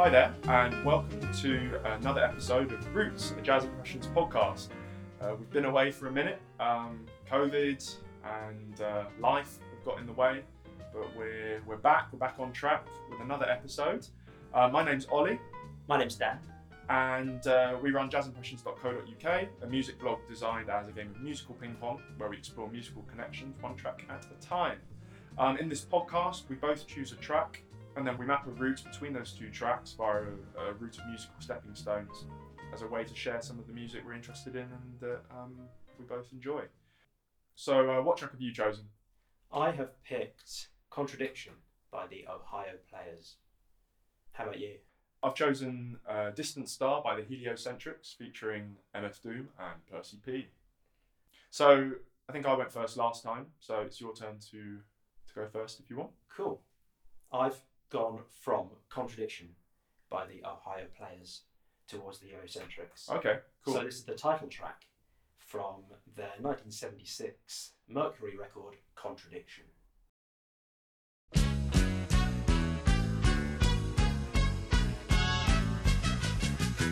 Hi there, and welcome to another episode of Roots, a Jazz Impressions podcast. Uh, we've been away for a minute. Um, COVID and uh, life have got in the way, but we're we're back. We're back on track with another episode. Uh, my name's Ollie, My name's Dan. and uh, we run jazzimpressions.co.uk, a music blog designed as a game of musical ping pong, where we explore musical connections one track at a time. Um, in this podcast, we both choose a track, and then we map a route between those two tracks via a, a route of musical stepping stones, as a way to share some of the music we're interested in and that um, we both enjoy. So, uh, what track have you chosen? I have picked Contradiction by the Ohio Players. How about you? I've chosen uh, Distant Star by the Heliocentrics featuring MF Doom and Percy P. So I think I went first last time, so it's your turn to, to go first if you want. Cool. I've gone from Contradiction by the Ohio Players towards the Heliocentrics. Okay, cool. So this is the title track from their 1976 Mercury record Contradiction.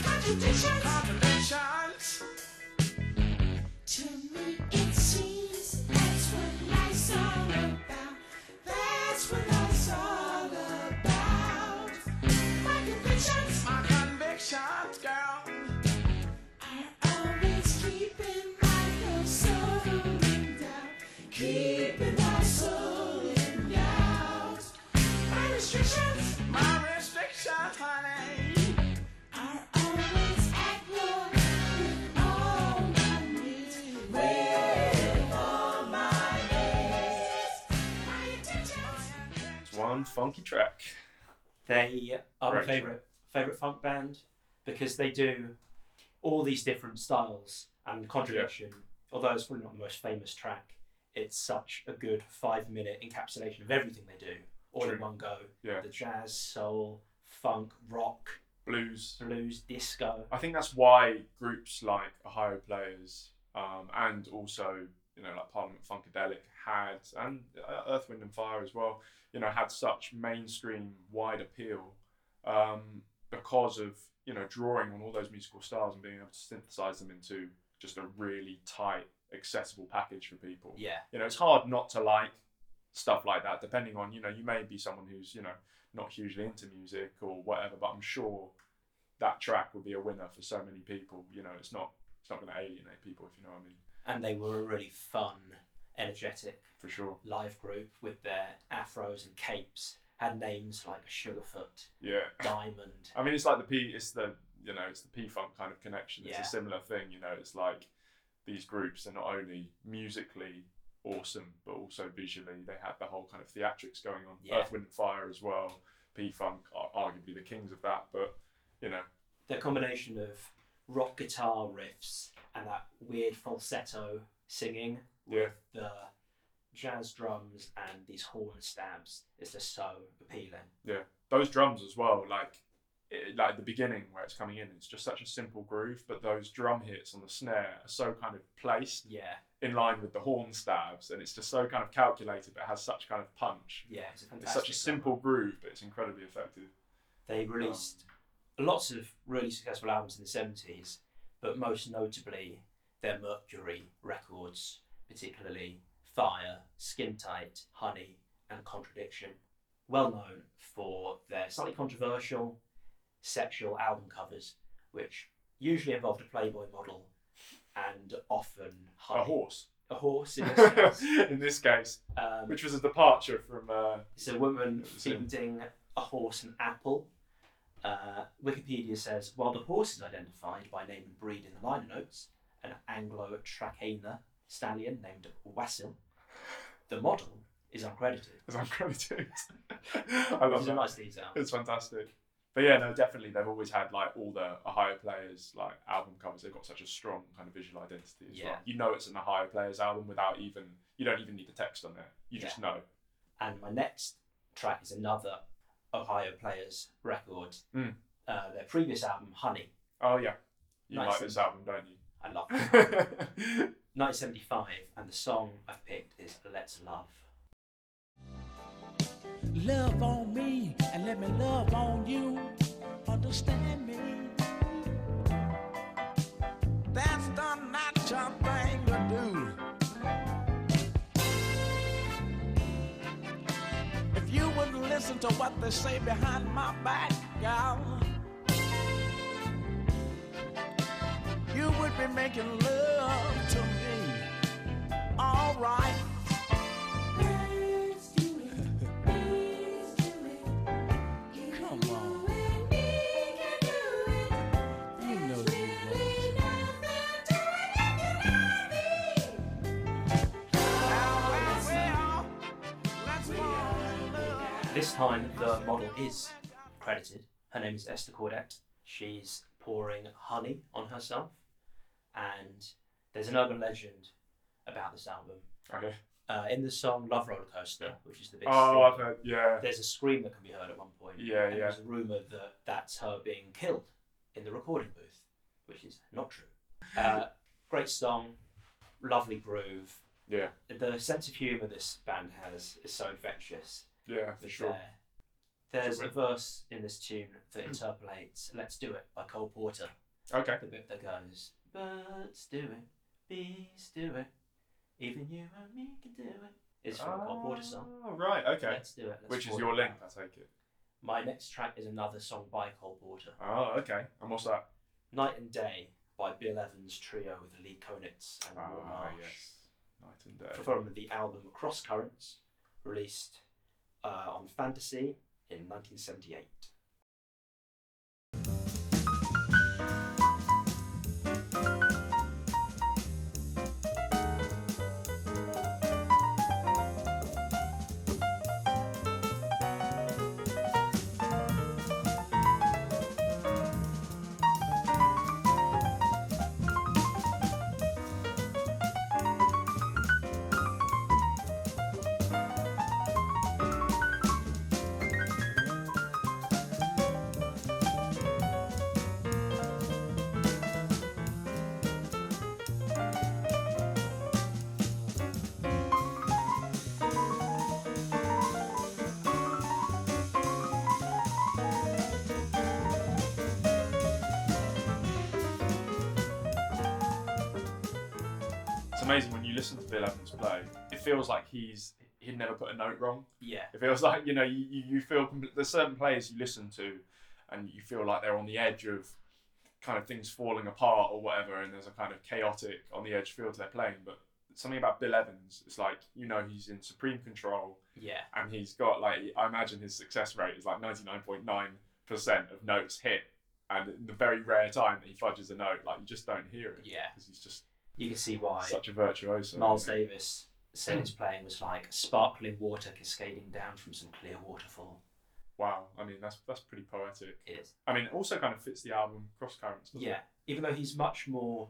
Contradictions. One funky track. They are my Great favourite favourite funk band because they do all these different styles and contradiction. Although it's probably not the most famous track, it's such a good five minute encapsulation of everything they do, all in one go. Yeah. The jazz, soul, funk, rock, Blues. blues, disco. I think that's why groups like Ohio Players um, and also, you know, like Parliament Funkadelic had, and uh, Earth, Wind and Fire as well, you know, had such mainstream wide appeal um, because of, you know, drawing on all those musical styles and being able to synthesize them into just a really tight, accessible package for people. Yeah, You know, it's hard not to like stuff like that, depending on, you know, you may be someone who's, you know, not hugely into music or whatever, but I'm sure that track would be a winner for so many people. You know, it's not it's not going to alienate people, if you know what I mean, and they were a really fun, energetic for sure. live group with their afros and capes. Had names like Sugarfoot, Yeah. Diamond. I mean, it's like the P, it's the, you know, it's the P Funk kind of connection. It's Yeah. a similar thing, you know, it's like these groups are not only musically awesome, but also visually. They had the whole kind of theatrics going on. Yeah. Earth, Wind and Fire as well. P Funk are arguably the kings of that, but, you know, the combination of rock guitar riffs and that weird falsetto singing yeah. with the jazz drums and these horn stabs is just so appealing. Yeah, those drums as well like it, like the beginning where it's coming in it's just such a simple groove but those drum hits on the snare are so kind of placed Yeah, in line with the horn stabs and it's just so kind of calculated but has such kind of punch. Yeah, it's it's such a simple groove but it's incredibly effective. They released lots of really successful albums in the seventies, but most notably their Mercury records, particularly Fire, Skin Tight, Honey, and Contradiction. Well known for their slightly controversial sexual album covers, which usually involved a Playboy model and often honey. a horse A horse in this case. in this case Um, which was a departure from uh, It's a woman feeding a horse an apple. Uh, Wikipedia says while the horse is identified by name and breed in the liner notes, an Anglo Trakehner stallion named Wassil, the model is uncredited. It's uncredited I love is a that nice detail. It's fantastic. But yeah, no, definitely they've always had like all the Ohio players like album covers. They've got such a strong kind of visual identity as Yeah. well. You know it's an Ohio players album without even you don't even need the text on there. You just know. And my next track is another Ohio Players record. Mm. Uh, their previous album, Honey. Oh yeah. You Nice like this album, don't you? I love it. 1975, and the song I've picked is Let's Love. Love on me and let me love on you. understand me. That's the natural listen to what they say behind my back, gal, you would be making love to me. All time, the model is credited. Her name is Ester Cordet. She's pouring honey on herself, and there's an urban legend about this album. Okay. Uh, in the song "Love Roller Coaster," which is the big, Oh, I've heard. Yeah. there's a scream that can be heard at one point. Yeah, and yeah. There's a rumor that that's her being killed in the recording booth, which is not true. Uh, great song, lovely groove. Yeah. The sense of humour this band has is so infectious. Yeah, for sure. there. There's a verse in this tune that interpolates "Let's Do It" by Cole Porter. Okay. The bit that goes, "Birds do it, bees do it, even you and me can do it." It's from a Cole Porter song. Oh, right. Okay. Let's do it. Let's Which is your link. I take it. My next track is another song by Cole Porter, Oh, okay. And what's that? "Night and Day" by Bill Evans Trio with Lee Konitz and Ah, Marsh. yes. Night and day. From the album Cross Currents, released uh, on Fantasy in 1978. Bill Evans play. It feels like he's he'd never put a note wrong. Yeah, It feels like you know you, you, feel there's certain players you listen to, and you feel like they're on the edge of kind of things falling apart or whatever, and there's a kind of chaotic on the edge feel to their playing. But something about Bill Evans, it's like you know he's in supreme control, yeah, and he's got like I imagine his success rate is like 99.9 percent of notes hit, and the very rare time that he fudges a note, like you just don't hear it yeah. because he's just You can see why such a virtuoso. Miles? Davis said his playing was like sparkling water cascading down from some clear waterfall. Wow, I mean that's that's pretty poetic. It is. I mean, it also kind of fits the album Cross Currents. doesn't it? Yeah, even though he's much more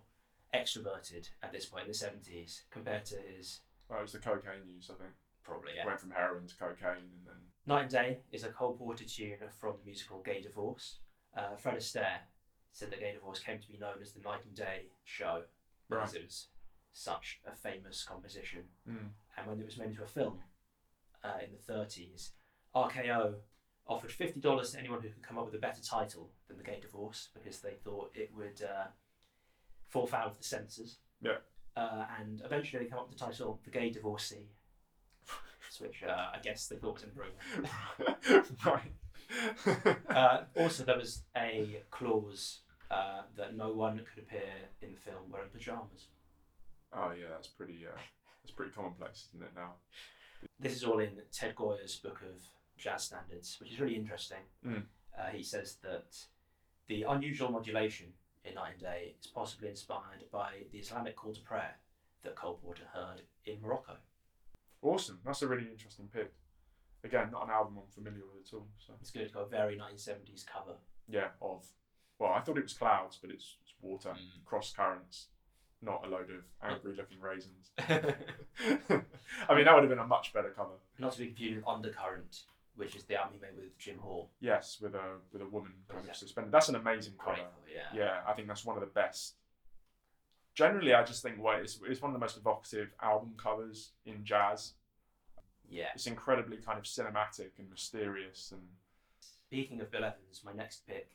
extroverted at this point in the 70s compared to his Well, it was the cocaine use, I think. probably, yeah. Went from heroin to cocaine and then. Night and Day is a Cole Porter tune from the musical Gay Divorce. Uh, Fred Astaire said that Gay Divorce came to be known as the Night and Day show because it was such a famous composition. Mm. And when it was made into a film uh, in the 30s, RKO offered $50 to anyone who could come up with a better title than The Gay Divorce because they thought it would uh, fall foul of the censors. Yeah. Uh, and eventually they came up with the title The Gay Divorcee, which uh, I guess they thought was improved. right. Uh, also, there was a clause uh, that no one could appear in the film wearing pajamas. oh yeah, that's pretty. Uh, that's pretty commonplace, isn't it now? This is all in Ted Gioia's book of jazz standards, which is really interesting. Mm. Uh, he says that the unusual modulation in Night and Day is possibly inspired by the Islamic call to prayer that Cole Porter heard in Morocco. Awesome. That's a really interesting pick. Again, not an album I'm familiar with at all. So It's good. It's got a very 1970s cover. yeah, of. Well, I thought it was clouds, but it's, it's water, Mm. cross currents, not a load of angry-looking raisins. I mean, that would have been a much better cover. Not to be confused with Undercurrent, which is the album he made with Jim Hall. Yes, with a with a woman kind of suspended. That's an amazing cover, yeah. Yeah, I think that's one of the best. Generally, I just think well, it's, it's one of the most evocative album covers in jazz. Yeah. It's incredibly kind of cinematic and mysterious, and Speaking of Bill Evans, my next pick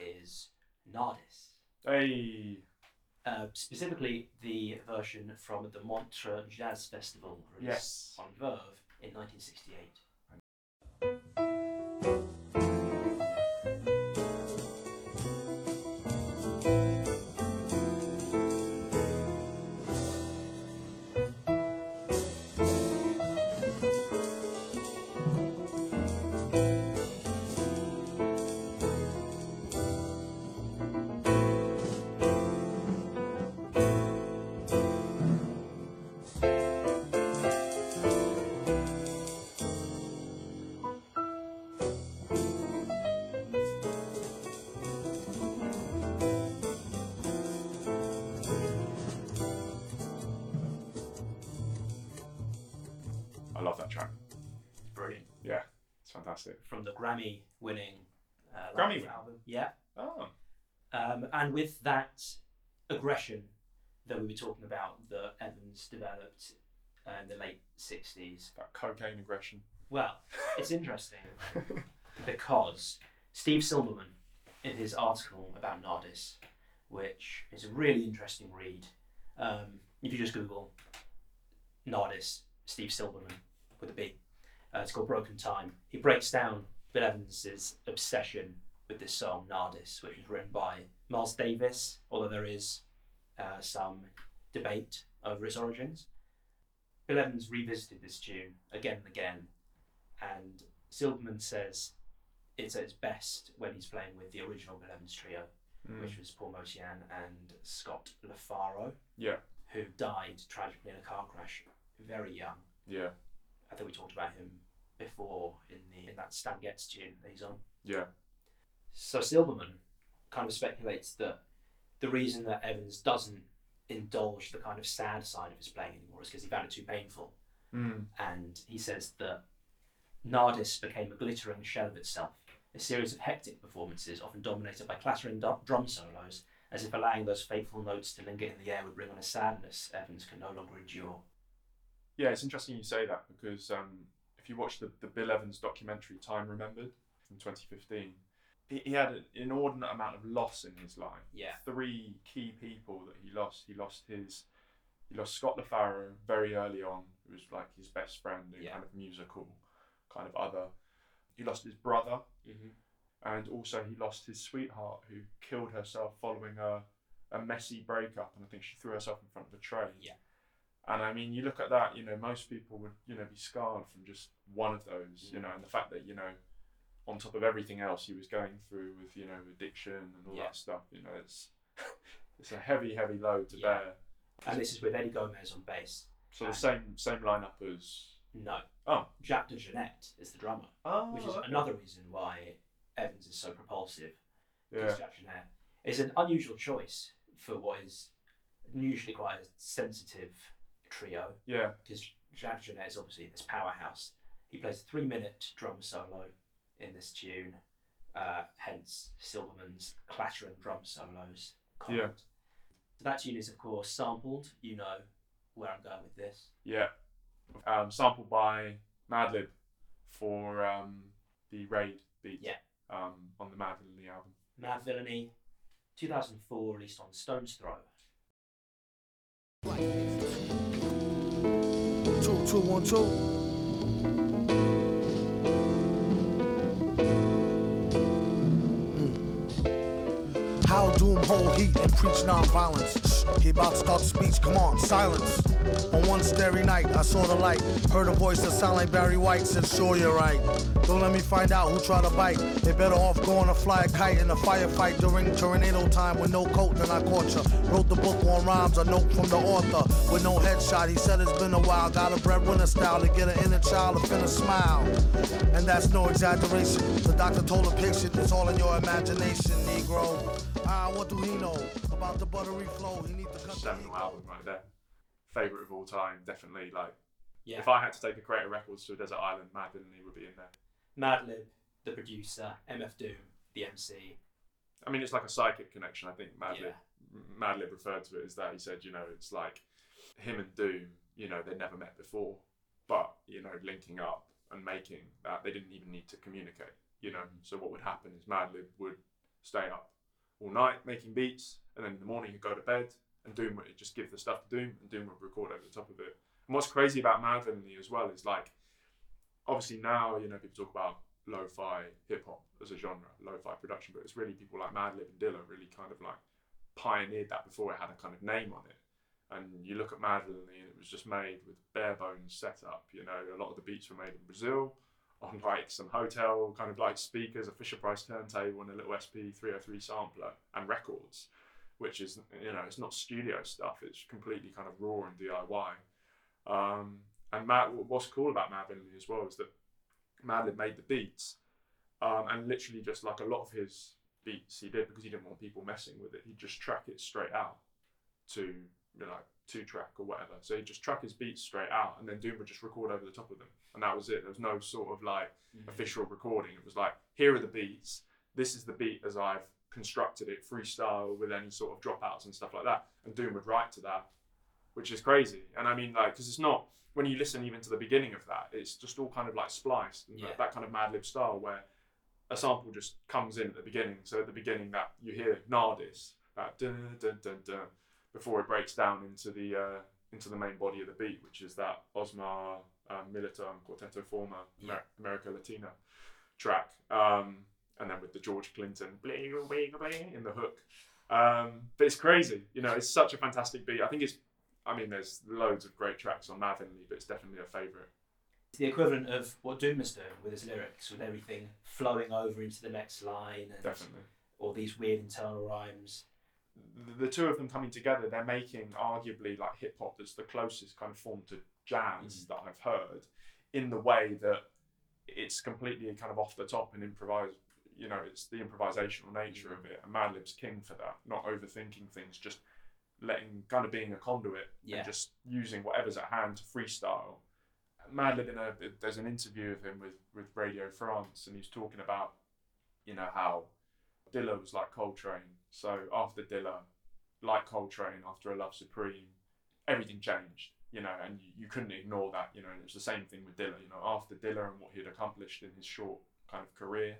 is Nardis. Hey, Uh, specifically, the version from the Montreux Jazz Festival released Yes. on Verve in 1968. Fantastic. From the Grammy winning uh, Grammy album. Yeah. Oh, Um, and with that aggression that we were talking about that Evans developed uh, in the late 60s, that cocaine aggression. well, it's interesting because Steve Silberman, in his article about Nardis, which is a really interesting read, um, if you just Google Nardis, Steve Silberman with a B, uh, it's called Broken Time. He breaks down Bill Evans's obsession with this song Nardis, which was written by Miles Davis, although there is uh, some debate over its origins. Bill Evans revisited this tune again and again, and Silberman says it's at its best when he's playing with the original Bill Evans trio, Mm. which was Paul Motian and Scott LaFaro, Yeah, who died tragically in a car crash very young. yeah, I think we talked about him before in the in that Stan Getz tune that he's on. yeah. So Silberman kind of speculates that the reason that Evans doesn't indulge the kind of sad side of his playing anymore is because he found it too painful. Mm. And he says that Nardis became a glittering shell of itself, a series of hectic performances often dominated by clattering drum solos, as if allowing those fateful notes to linger in the air would bring on a sadness Evans can no longer endure. Yeah, it's interesting you say that because um, if you watch the, the Bill Evans documentary Time Remembered from 2015, he, he had an inordinate amount of loss in his life. Yeah. Three key people that he lost. He lost his, he lost Scott LaFaro very early on, who was like his best friend and Yeah. kind of musical, kind of other. He lost his brother, Mm-hmm. and also he lost his sweetheart who killed herself following a, a messy breakup, and I think she threw herself in front of a train. Yeah. And I mean, you look at that, you know, most people would, you know, be scarred from just one of those, you mm. know, and the fact that, you know, on top of everything else he was going through with, you know, addiction and all Yeah. that stuff, you know, it's it's a heavy, heavy load to Yeah. bear. And this is with Eddie Gomez on bass. So the same same lineup as No. Oh. Jack DeJohnette is the drummer, oh, which is another reason why Evans is so propulsive. yeah, Because Jack DeJohnette is an unusual choice for what is usually quite a sensitive trio. yeah, Because Jack DeJohnette is obviously this powerhouse. He plays a three-minute drum solo in this tune, uh, hence Silberman's clattering drum solos. comment. Yeah. So that tune is, of course, sampled. You know where I'm going with this. yeah. Um, sampled by Madlib for um, the Raid beat. Yeah. Um, on the Madvillainy album. Madvillainy, 2004, released on Stones Throw. Two, two, one, two. Doom hold heat and preach non-violence. He about to start speech. Come on, silence. On one starry night, I saw the light. Heard a voice that sounded like Barry White. Said, "Sure, you're right. Don't let me find out who tried to bite. They better off going to fly a kite in a firefight during tornado time with no coat. Then I caught ya. Wrote the book on rhymes. A note from the author with no headshot. He said it's been a while. Got a breadwinner style to get an inner child to finna smile. And that's no exaggeration. The doctor told the patient it's all in your imagination, Negro. Ah, what do he know about the buttery flow? He need to cut the Seminal ego. album right there. Favorite of all time, definitely. Like, Yeah. if I had to take a creator records to a desert island, Madvillainy would be in there. Madlib, the producer, MF Doom, the MC. I mean, it's like a psychic connection. I think Madlib, Yeah. Madlib referred to it as that. He said, you know, it's like him and Doom. You know, they'd never met before, but you know, linking up and making that they didn't even need to communicate. You know, so what would happen is Madlib would stay up all night making beats, and then in the morning he'd go to bed, and Doom would just give the stuff to Doom, and Doom would record over the top of it. And what's crazy about Madvillainy as well is like, obviously now you know people talk about lo-fi hip hop as a genre, lo-fi production, but it's really people like Madlib and Dilla really kind of like pioneered that before it had a kind of name on it. And you look at Madvillainy, and it was just made with bare bones setup. You know, a lot of the beats were made in Brazil on like some hotel kind of like speakers, a Fisher Price turntable, and a little SP 303 sampler and records, which is you know it's not studio stuff. It's completely kind of raw and DIY. Um, and Matt, what's cool about Madvillainy as well is that Madlib made the beats, um, and literally just like a lot of his beats he did because he didn't want people messing with it. He'd just track it straight out to you know two track or whatever. So he'd just track his beats straight out, and then Doom would just record over the top of them, and that was it. There was no sort of like mm. official recording. It was like here are the beats. This is the beat as I've constructed it, freestyle with any sort of dropouts and stuff like that. And Doom would write to that, which is crazy. And I mean, like, because it's not when you listen even to the beginning of that, it's just all kind of like spliced and Yeah. that, that kind of Madlib style where a sample just comes in at the beginning. So at the beginning, that you hear Nardis that dun dun dun dun before it breaks down into the uh, into the main body of the beat, which is that Osmar um, Milito and Quarteto Forma Amer- America Latina track, um, and then with the George Clinton bling bling bling in the hook. Um, but it's crazy, you know. It's such a fantastic beat. I think it's. I mean, there's loads of great tracks on Villainy, but it's definitely a favourite. It's the equivalent of what Doom is doing with his lyrics, with everything flowing over into the next line and Definitely. all these weird internal rhymes. The, the two of them coming together, they're making arguably like hip hop that's the closest kind of form to jazz mm-hmm. that I've heard, in the way that it's completely kind of off the top and improvised. You know, it's the improvisational nature of mm-hmm. it, and Madlib's king for that. Not overthinking things, just letting kind of being a conduit Yeah. and just using whatever's at hand to freestyle. Madlib, in a there's an interview of him with with Radio France, and he's talking about, you know, how Dilla was like Coltrane. So after Dilla, like Coltrane, after A Love Supreme, everything changed, you know, and you, you couldn't ignore that, you know, and it was the same thing with Dilla, you know, after Dilla and what he'd accomplished in his short kind of career,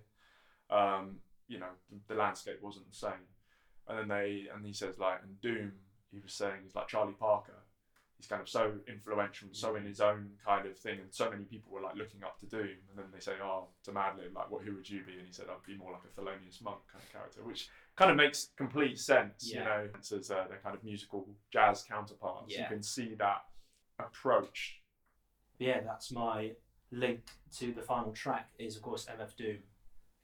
um, you know, the, the landscape wasn't the same. And then they, and he says like, and Doom, he was saying, he's like Charlie Parker. He's kind of so influential, so in his own kind of thing, and so many people were like looking up to Doom. And then they say, "Oh, to Madlib, like, what? Who would you be?" And he said, "I'd be more like a Thelonious Monk kind of character," which kind of makes complete sense, you know, as uh, their kind of musical jazz counterparts. You can see that approach. Yeah, that's my link to the final track. Is of course MF Doom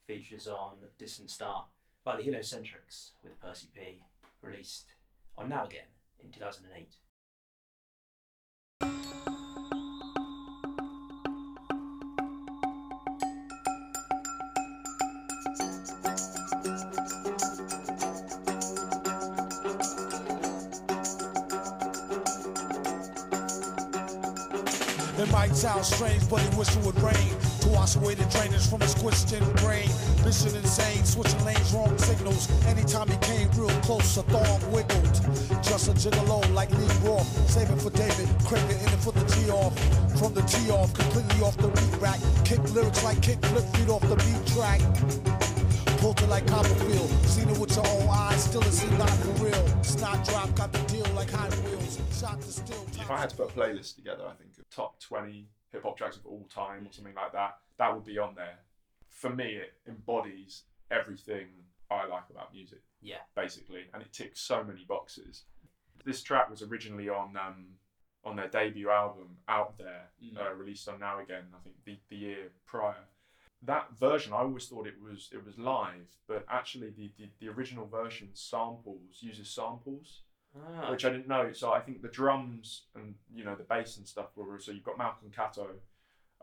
features on Distant Star by the Heliocentrics with Percy P, released on Now Again in 2008. It might sound strange, but he wish it would rain to wash away the drainage from his Christian brain. Mission insane, switching lanes, wrong signals. Anytime he came real close, a thorn wiggled. Just a gigolo like Lee Roth, saving for David, Craig in it for the G off. From the T off, completely off the beat rack. Kick lyrics like kick flip feet off the beat track. Pulled it like Copperfield, seen it with your own eyes, still a see not for real. Snot drop, got the deal like Hot Wheels. Shot the still. If I had to put a playlist together, I think top 20 hip hop tracks of all time or something like that, that would be on there. For me, it embodies everything I like about music. Yeah. basically, and it ticks so many boxes. This track was originally on um, on their debut album, Out There, Mm. uh, released on Now Again. I think the, the year prior. That version, I always thought it was it was live, but actually the, the, the original version samples uses samples, Ah, which I didn't know. So I think the drums and you know the bass and stuff were so you've got Malcolm Catto,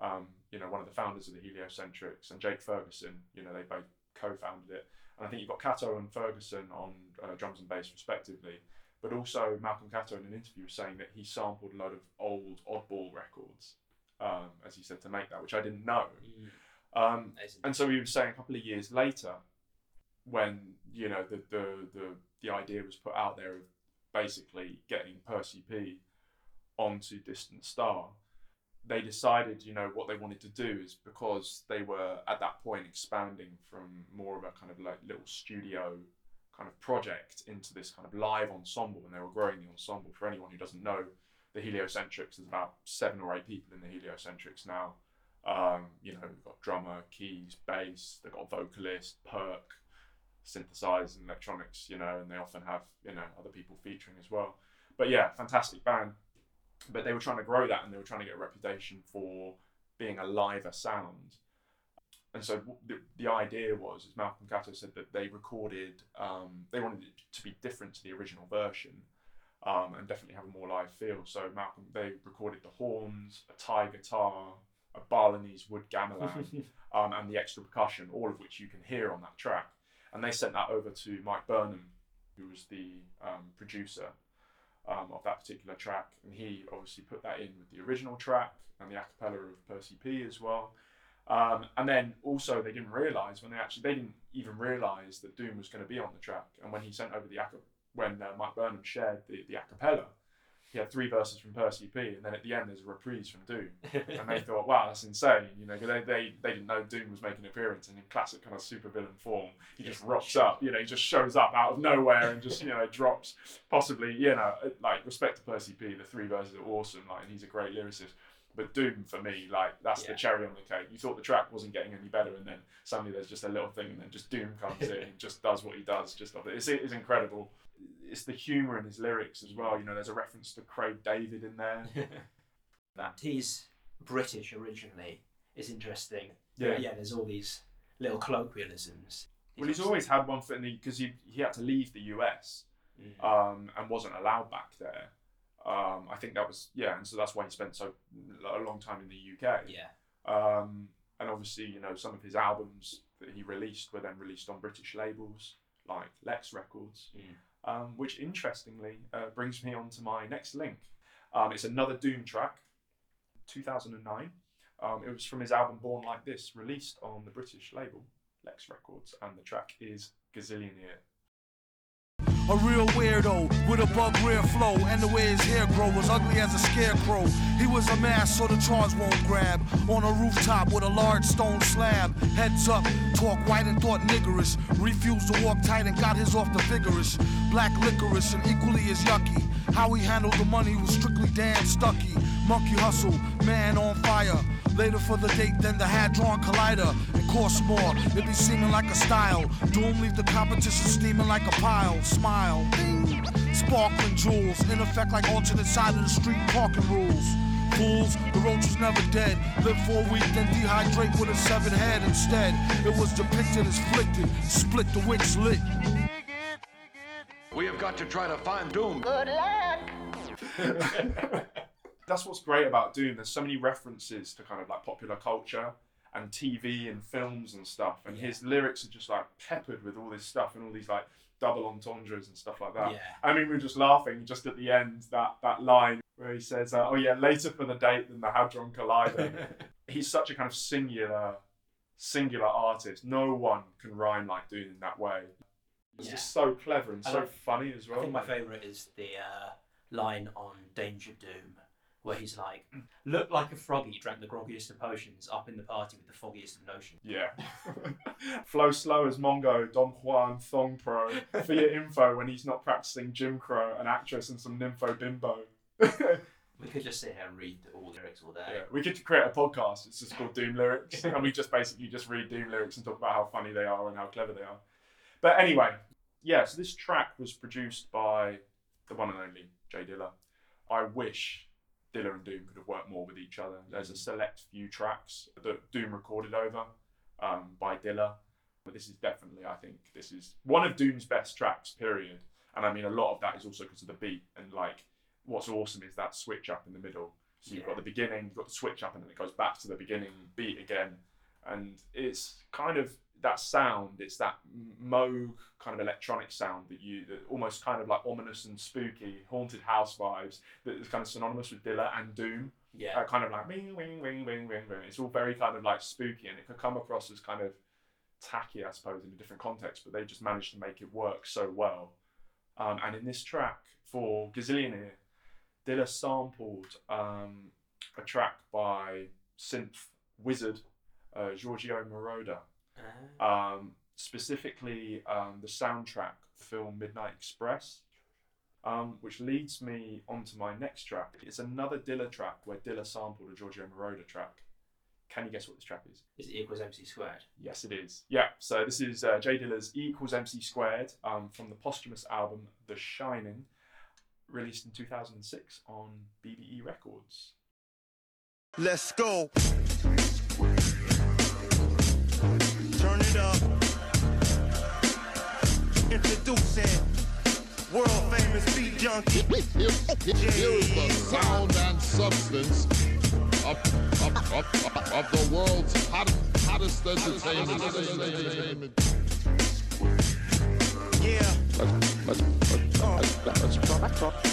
um, you know one of the founders of the Heliocentrics, and Jake Ferguson. You know they both co-founded it, and I think you've got Catto and Ferguson on uh, drums and bass respectively. But also Malcolm Catto in an interview was saying that he sampled a lot of old oddball records, um, as he said to make that, which I didn't know. mm, Um, and so he was saying a couple of years later, when you know the the the, the idea was put out there of basically getting Percy P onto Distant Star, they decided, you know, what they wanted to do is because they were at that point expanding from more of a kind of like little studio kind of project into this kind of live ensemble, and they were growing the ensemble. For anyone who doesn't know, the Heliocentrics, there's about seven or eight people in the Heliocentrics now. Um, you know, we've got drummer, keys, bass, they've got vocalist, perk, synthesizers and electronics, you know, and they often have, you know, other people featuring as well. But yeah, fantastic band. But they were trying to grow that and they were trying to get a reputation for being a liver sound. And so the, the idea was, as Malcolm Catto said, that they recorded, um, they wanted it to be different to the original version um, and definitely have a more live feel. So Malcolm, they recorded the horns, a Thai guitar, a Balinese wood gamelan, um, and the extra percussion, all of which you can hear on that track. And they sent that over to Mike Burnham, who was the um, producer um, of that particular track, and he obviously put that in with the original track and the acapella of Percy P as well. Um, and then also they didn't realise when they actually they didn't even realise that Doom was going to be on the track. And when he sent over the aca- when uh, Mike Burnham shared the the acapella, he had three verses from Percy P, and then at the end there's a reprise from Doom. and they thought, wow, that's insane. You know, 'cause they, they, they didn't know Doom was making an appearance, and in classic kind of supervillain form, he just rocks up. You know, he just shows up out of nowhere and just you know drops possibly you know like respect to Percy P. The three verses are awesome, like, and he's a great lyricist. But Doom for me, like that's the cherry on the cake. You thought the track wasn't getting any better, and then suddenly there's just a little thing, and then just Doom comes in and just does what he does. Just. It's, it's incredible. It's the humour in his lyrics as well. You know, there's a reference to Craig David in there. that he's British originally is interesting. Yeah. yeah. There's all these little colloquialisms. Well, he's always had one foot in the because he he had to leave the US Mm. um, and wasn't allowed back there. Um, I think that was yeah, and so that's why he spent so a long time in the UK. yeah, Um, and obviously, you know, some of his albums that he released were then released on British labels like Lex Records, Mm. um, which interestingly uh, brings me on to my next link. Um, it's another Doom track, 2009. Um, it was from his album Born Like This, released on the British label Lex Records, and the track is Gazillionaire. A real weirdo with a bug rear flow, and the way his hair grow was ugly as a scarecrow. He was a mass, so the charge won't grab. On a rooftop with a large stone slab. Heads up, talk white and thought niggerish. Refused to walk tight and got his off the vigorous. Black licorice and equally as yucky. How he handled the money was strictly damn stucky. Monkey hustle, man on fire. Later for the date, than the Hadron Collider. It costs more, it be seeming like a style. Doom leave the competition steaming like a pile. Smile, ding. Sparkling jewels, in effect like alternate side of the street parking rules. Fools, the roach was never dead. Live for a week, then dehydrate with a severed head instead. It was depicted as flicted, split the wicks lit. We have got to try to find Doom. That's what's great about Doom. There's so many references to kind of like popular culture and TV and films and stuff, and his lyrics are just like peppered with all this stuff and all these like double entendres and stuff like that. Yeah. I mean, we were just laughing just at the end that that line where he says, uh, "Oh yeah, later for the date than the Hadron Collider." He's such a kind of singular, singular artist. No one can rhyme like Doom in that way. It's Yeah. just so clever and so like- funny as well. I think my favourite is the uh, line on Danger Doom, where he's like, "Look like a froggy drank the groggiest of potions up in the party with the foggiest of notions." Yeah. Flow slow as Mongo, Don Juan, Thong Pro. For your info, when he's not practicing Jim Crow, an actress and some nympho bimbo. We could just sit here and read all the lyrics all day. Yeah, we could create a podcast. It's just called Doom Lyrics, and we just basically just read Doom lyrics and talk about how funny they are and how clever they are. But anyway, yeah. So this track was produced by the one and only Jay Dilla. I wish Dilla and Doom could have worked more with each other. There's a select few tracks that Doom recorded over um, by Dilla. But this is definitely, I think, this is one of Doom's best tracks, period. And I mean, a lot of that is also because of the beat. And like, what's awesome is that switch up in the middle. So you've Yeah. got the beginning, you've got the switch up, and then it goes back to the beginning beat again. And it's kind of that sound, it's that Moog kind of electronic sound that you, that almost kind of like ominous and spooky, haunted house vibes that is kind of synonymous with Dilla and Doom Yeah. uh, kind of like ring, ring, ring, ring, ring, ring. It's all very kind of like spooky, and it could come across as kind of tacky, I suppose, in a different context. But they just managed to make it work so well. Um, and in this track for Gazillionaire, Dilla sampled um, a track by synth wizard uh, Giorgio Moroder. Ah. um, specifically um, the soundtrack film Midnight Express, um, which leads me onto my next track. It's another Dilla track where Dilla sampled a Giorgio Moroder track. Can you guess what this track is? Is it equals MC squared? Yes, it is. Yeah, so this is uh, Jay Dilla's E equals MC squared um, from the posthumous album The Shining, released in 2006 on BBE Records. Let's go. Turn it up. Introducing world famous beat junkie. Here is the sound and substance of, of, of, of, of the world's hot, hottest entertainment. Yeah, Let's,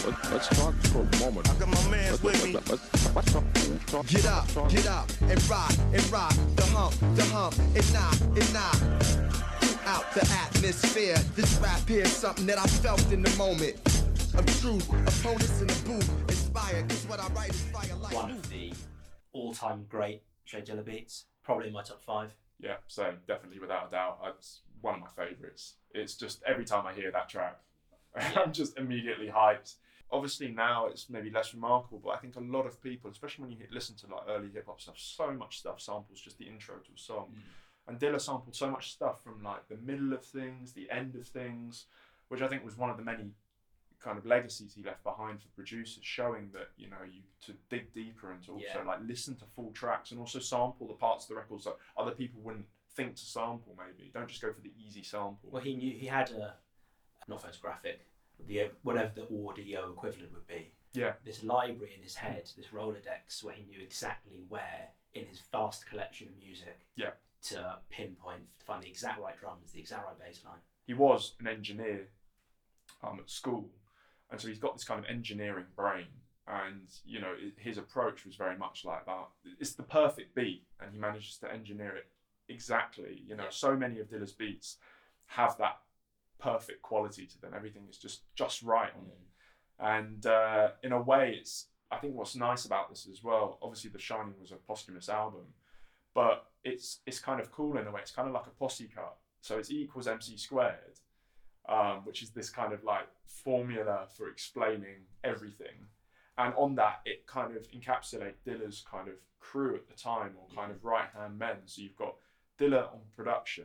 let's, let's, let's, talk, let's, talk, let's, let's talk for a moment. I got my mans with me. Let's, let's, let's talk, talk, Get up, talk. get up, and rock, and rock, the hump, the hump, and knock, and knock. Throughout the atmosphere, this rap here's something that I felt in the moment of truth. Opponents in the booth, inspired, cause what I write is fire like One of the all-time great Jay Dilla beats. Probably in my top five. Yeah, so definitely without a doubt, it's one of my favourites. It's just every time I hear that track, I'm just immediately hyped. Obviously now it's maybe less remarkable, but I think a lot of people, especially when you hit, listen to like early hip hop stuff, so much stuff samples just the intro to a song. Mm. And Dilla sampled so much stuff from like the middle of things, the end of things, which I think was one of the many kind of legacies he left behind for producers, showing that you know you to dig deeper and to also Yeah. like listen to full tracks and also sample the parts of the records that other people wouldn't think to sample. Maybe don't just go for the easy sample. Well, he knew he had a not photographic, the whatever the audio equivalent would be. yeah, This library in his head, this Rolodex, where he knew exactly where in his vast collection of music yeah. to pinpoint to find the exact right drums, the exact right bass line. He was an engineer um, at school, and so he's got this kind of engineering brain. And you know his approach was very much like that. It's the perfect beat, and he manages to engineer it exactly. You know, Yeah. so many of Dilla's beats have that perfect quality to them. Everything is just just right on it. And uh, in a way, it's I think what's nice about this as well. Obviously, The Shining was a posthumous album, but it's it's kind of cool in a way. It's kind of like a posse cut. So it's E equals MC squared, um, which is this kind of like formula for explaining everything. And on that, it kind of encapsulate Dilla's kind of crew at the time, or kind of right hand men. So you've got Dilla on production.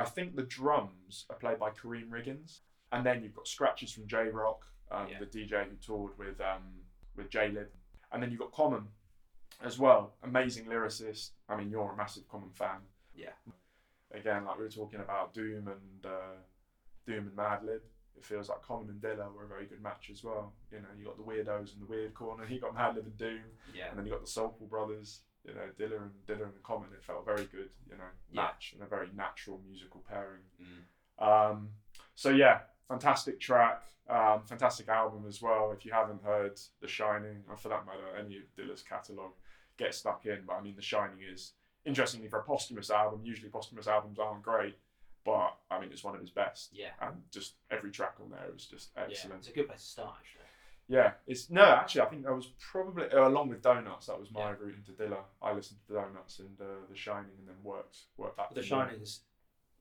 I think the drums are played by Karriem Riggins, and then you've got scratches from J Rocc, um, Yeah. the DJ who toured with um, with J Lib, and then you've got Common as well. Amazing lyricist. I mean, you're a massive Common fan. Yeah. Again, like we were talking about Doom and uh, Doom and Madlib. It feels like Common and Dilla were a very good match as well. You know, you got the weirdos in the weird corner. You got Madlib and Doom, Yeah. and then you got the Soulful Brothers. You know, Dilla and Dilla and Common. It felt very good. You know, Yeah. match and a very natural musical pairing. Mm. Um, so yeah, fantastic track, um, fantastic album as well. If you haven't heard The Shining, or for that matter, any of Dilla's catalogue, get stuck in. But I mean, The Shining is interestingly for a posthumous album. Usually posthumous albums aren't great, but I mean, it's one of his best. Yeah. And just every track on there is just Yeah. excellent. It's a good place to start, actually. Yeah, it's no, actually, I think that was probably uh, along with Donuts. That was my Yeah. route into Dilla. I listened to Donuts and uh, The Shining, and then worked worked back. The. Shining's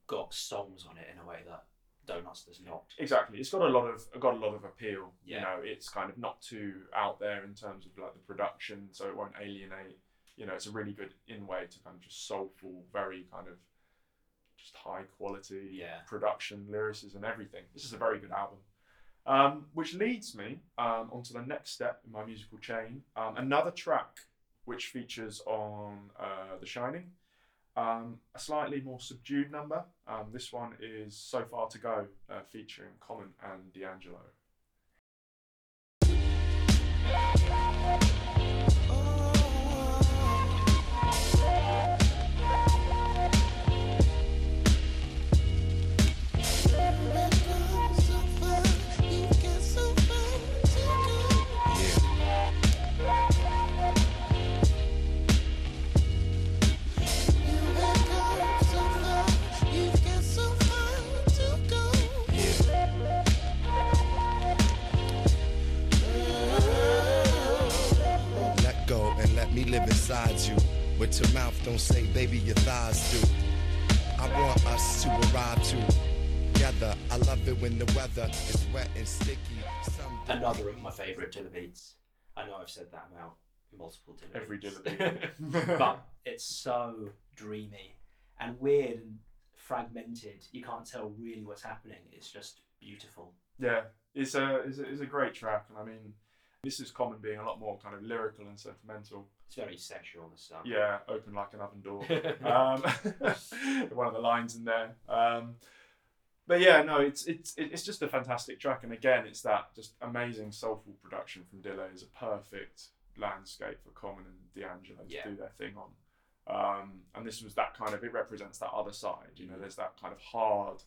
got songs on it in a way that Donuts does not. Exactly, it's got a lot of got a lot of appeal. You know, it's kind of not too out there in terms of like the production, so it won't alienate. You know, it's a really good in way to kind of just soulful, very kind of just high quality Yeah. production, lyricism, everything. This is a very good album. Um, which leads me um, onto the next step in my musical chain. Um, another track which features on uh, The Shining, um, a slightly more subdued number. Um, this one is So Far to Go, uh, featuring Common and D'Angelo. Live inside you. What your mouth don't say, baby, your thighs do. I want us to arrive together. I love it when the weather is wet and sticky. Some Another of my favourite Dilla beats. I know I've said that about multiple Dilla Every beats. Dilla beat. but it's so dreamy and weird and fragmented. You can't tell really what's happening. It's just beautiful. Yeah, it's a, it's a it's a great track, and I mean, this is Common being a lot more kind of lyrical and sentimental. It's very sexual and stuff. Yeah, open like an oven door. um, one of the lines in there. Um, but yeah, no, it's it's it's just a fantastic track, and again, it's that just amazing soulful production from Dilla is a perfect landscape for Common and D'Angelo to Yeah. do their thing on. Um, and this was that kind of it represents that other side. You know, there's that kind of hard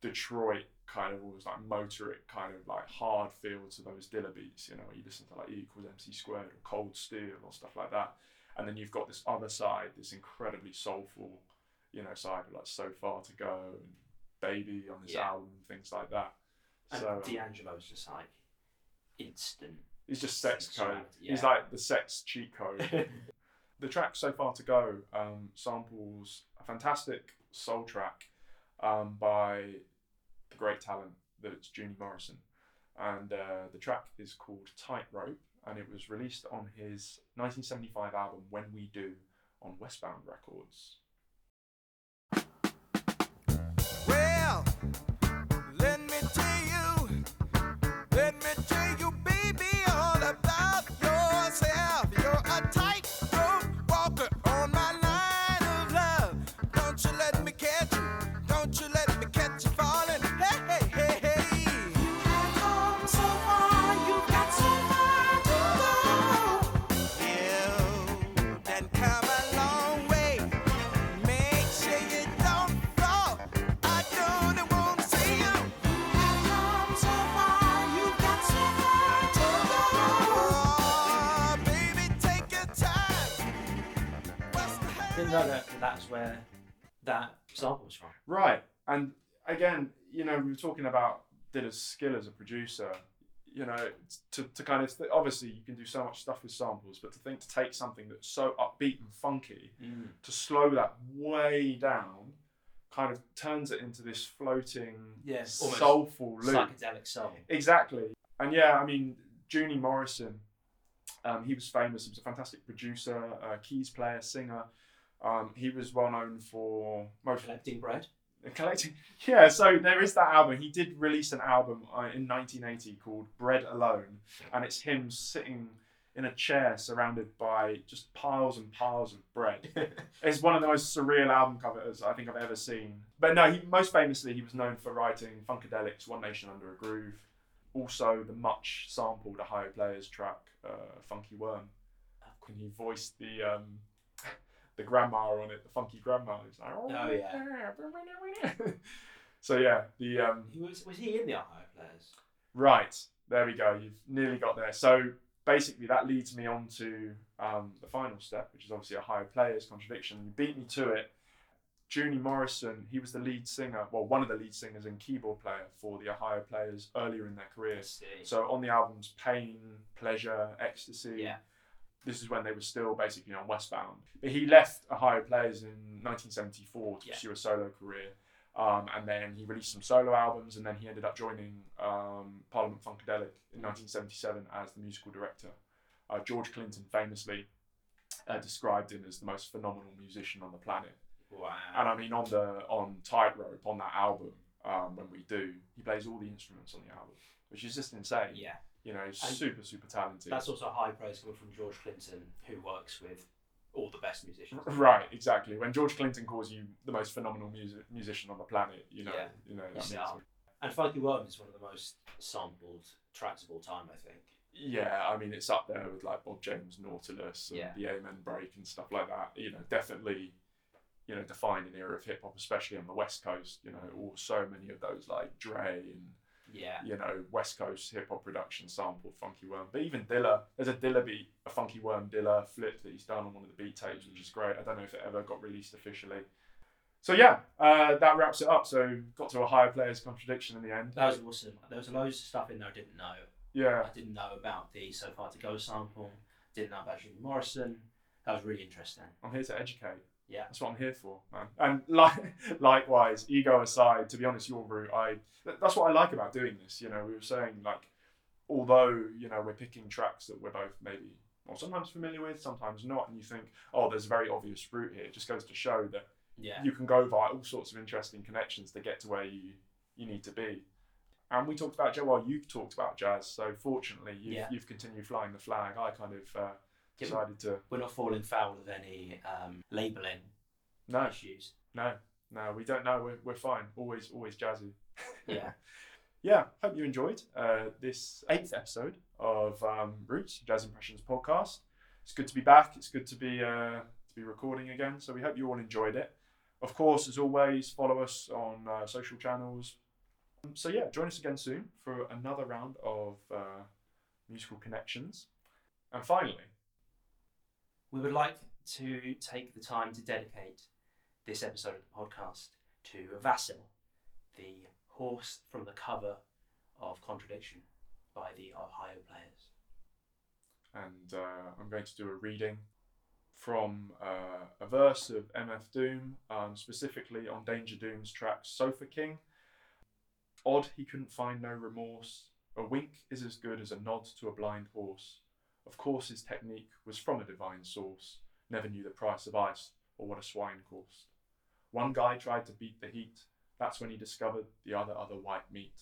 Detroit kind of almost like motoric kind of like hard feel to those Dilla beats. You know, you listen to like E equals MC squared or Cold Steel or stuff like that, and then you've got this other side, this incredibly soulful, you know, side of like So Far to Go and Baby on this Yeah. album, things like that. And so um, D'Angelo's just like instant. he's just sex code. sexuality, He's like the sex cheat code. the track so far to go um, samples a fantastic soul track um, by great talent that's Junie Morrison, and uh, the track is called Tightrope, and it was released on his 1975 album When We Do on Westbound Records. Right, and again, you know, we were talking about Dilla's skill as a producer. You know, to, to kind of th- obviously you can do so much stuff with samples, but to think to take something that's so upbeat and funky, to slow that way down, kind of turns it into this floating, Yes, almost soulful loop. Psychedelic soul. Exactly. And yeah, I mean, Junie Morrison, um, he was famous. He was a fantastic producer, uh, keys player, singer. Um, he was well known for most Collecting bread. collecting. Yeah, so there is that album. He did release an album uh, in 1980 called Bread Alone, and it's him sitting in a chair surrounded by just piles and piles of bread. it's one of the most surreal album covers I think I've ever seen. But no, he most famously he was known for writing Funkadelics, One Nation Under a Groove, also the much sampled Ohio Players track uh, Funky Worm, and he voiced the um, the grandma on it, the funky grandma. Like, Oh, yeah. so yeah, the um, He was was he in the Ohio Players? Right, there we go. You've nearly got there. So basically, that leads me on to um, the final step, which is obviously Ohio Players' contradiction. You beat me to it. Junie Morrison, he was the lead singer, well, one of the lead singers and keyboard player for the Ohio Players earlier in their career. So on the albums Pain, Pleasure, Ecstasy, Yeah. This is when they were still basically on Westbound. But he left Ohio Players in 1974 to Yeah. pursue a solo career. Um, and then he released some solo albums, and then he ended up joining um, Parliament Funkadelic in 1977 as the musical director. Uh, George Clinton famously uh, described him as the most phenomenal musician on the planet. Wow. And I mean, on the on Tightrope on that album, um, when we do, he plays all the instruments on the album, which is just insane. Yeah. You know, And super super talented. That's also a high praise coming from George Clinton, who works with all the best musicians. Right, exactly. When George Clinton calls you the most phenomenal music, musician on the planet, you know, Yeah. you know, that that. And Funky Worm is one of the most sampled tracks of all time, I think. yeah, I mean, it's up there with like Bob James, Nautilus, and Yeah. the Amen Break and stuff like that. You know, definitely, you know, defined an era of hip hop, especially on the West Coast. You know, all so many of those like Dre and Yeah. you know West Coast hip hop production sampled Funky Worm. But even Dilla, there's a Dilla beat, a Funky Worm Dilla flip that he's done on one of the beat tapes, which is great. I don't know if it ever got released officially. So yeah, uh, that wraps it up. So got to Ohio Players' contradiction in the end. That was awesome. There was loads of stuff in there I didn't know. Yeah. I didn't know about the So Far To Go sample, didn't know about Jim Morrison, That was really interesting. I'm here to educate. Yeah. That's what I'm here for, man. And like, likewise, ego aside, to be honest, your route, I that's what I like about doing this. You know, we were saying like, although you know we're picking tracks that we're both maybe or sometimes familiar with, sometimes not, and you think, oh, there's a very obvious route here. It just goes to show that Yeah. you can go via all sorts of interesting connections to get to where you you need to be. And we talked about jazz. Well, you've talked about jazz. So fortunately, you've, Yeah. you've continued flying the flag. I kind of uh, decided to We're not falling foul of any um, labelling no, issues. no, no. We don't know. We're, we're fine. Always, always jazzy. Yeah. yeah. Hope you enjoyed uh, this eighth episode of um, Roots Jazz Impressions podcast. It's good to be back. It's good to be uh, to be recording again. So we hope you all enjoyed it. Of course, as always, follow us on uh, social channels. So yeah, join us again soon for another round of uh, musical connections. And finally, We would like to take the time to dedicate this episode of the podcast to Vasil, the horse from the cover of Contradiction by the Ohio Players. and uh, I'm going to do a reading from uh, a verse of MF Doom, um, specifically on Danger Doom's track Sofa King. Odd he couldn't find no remorse. A wink is as good as a nod to a blind horse. Of course, his technique was from a divine source. Never knew the price of ice or what a swine cost. One guy tried to beat the heat. That's when he discovered the other other white meat.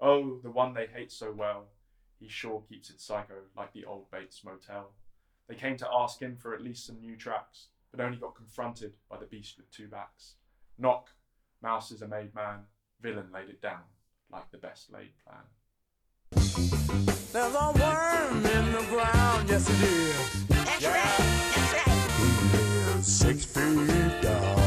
Oh, the one they hate so well. He sure keeps it psycho like the old Bates Motel. They came to ask him for at least some new tracks, but only got confronted by the beast with two backs. Knock, Mouse is a made man, villain laid it down like the best laid plan. There's a worm in the ground, yes it is. That's right. That's right. Six feet down.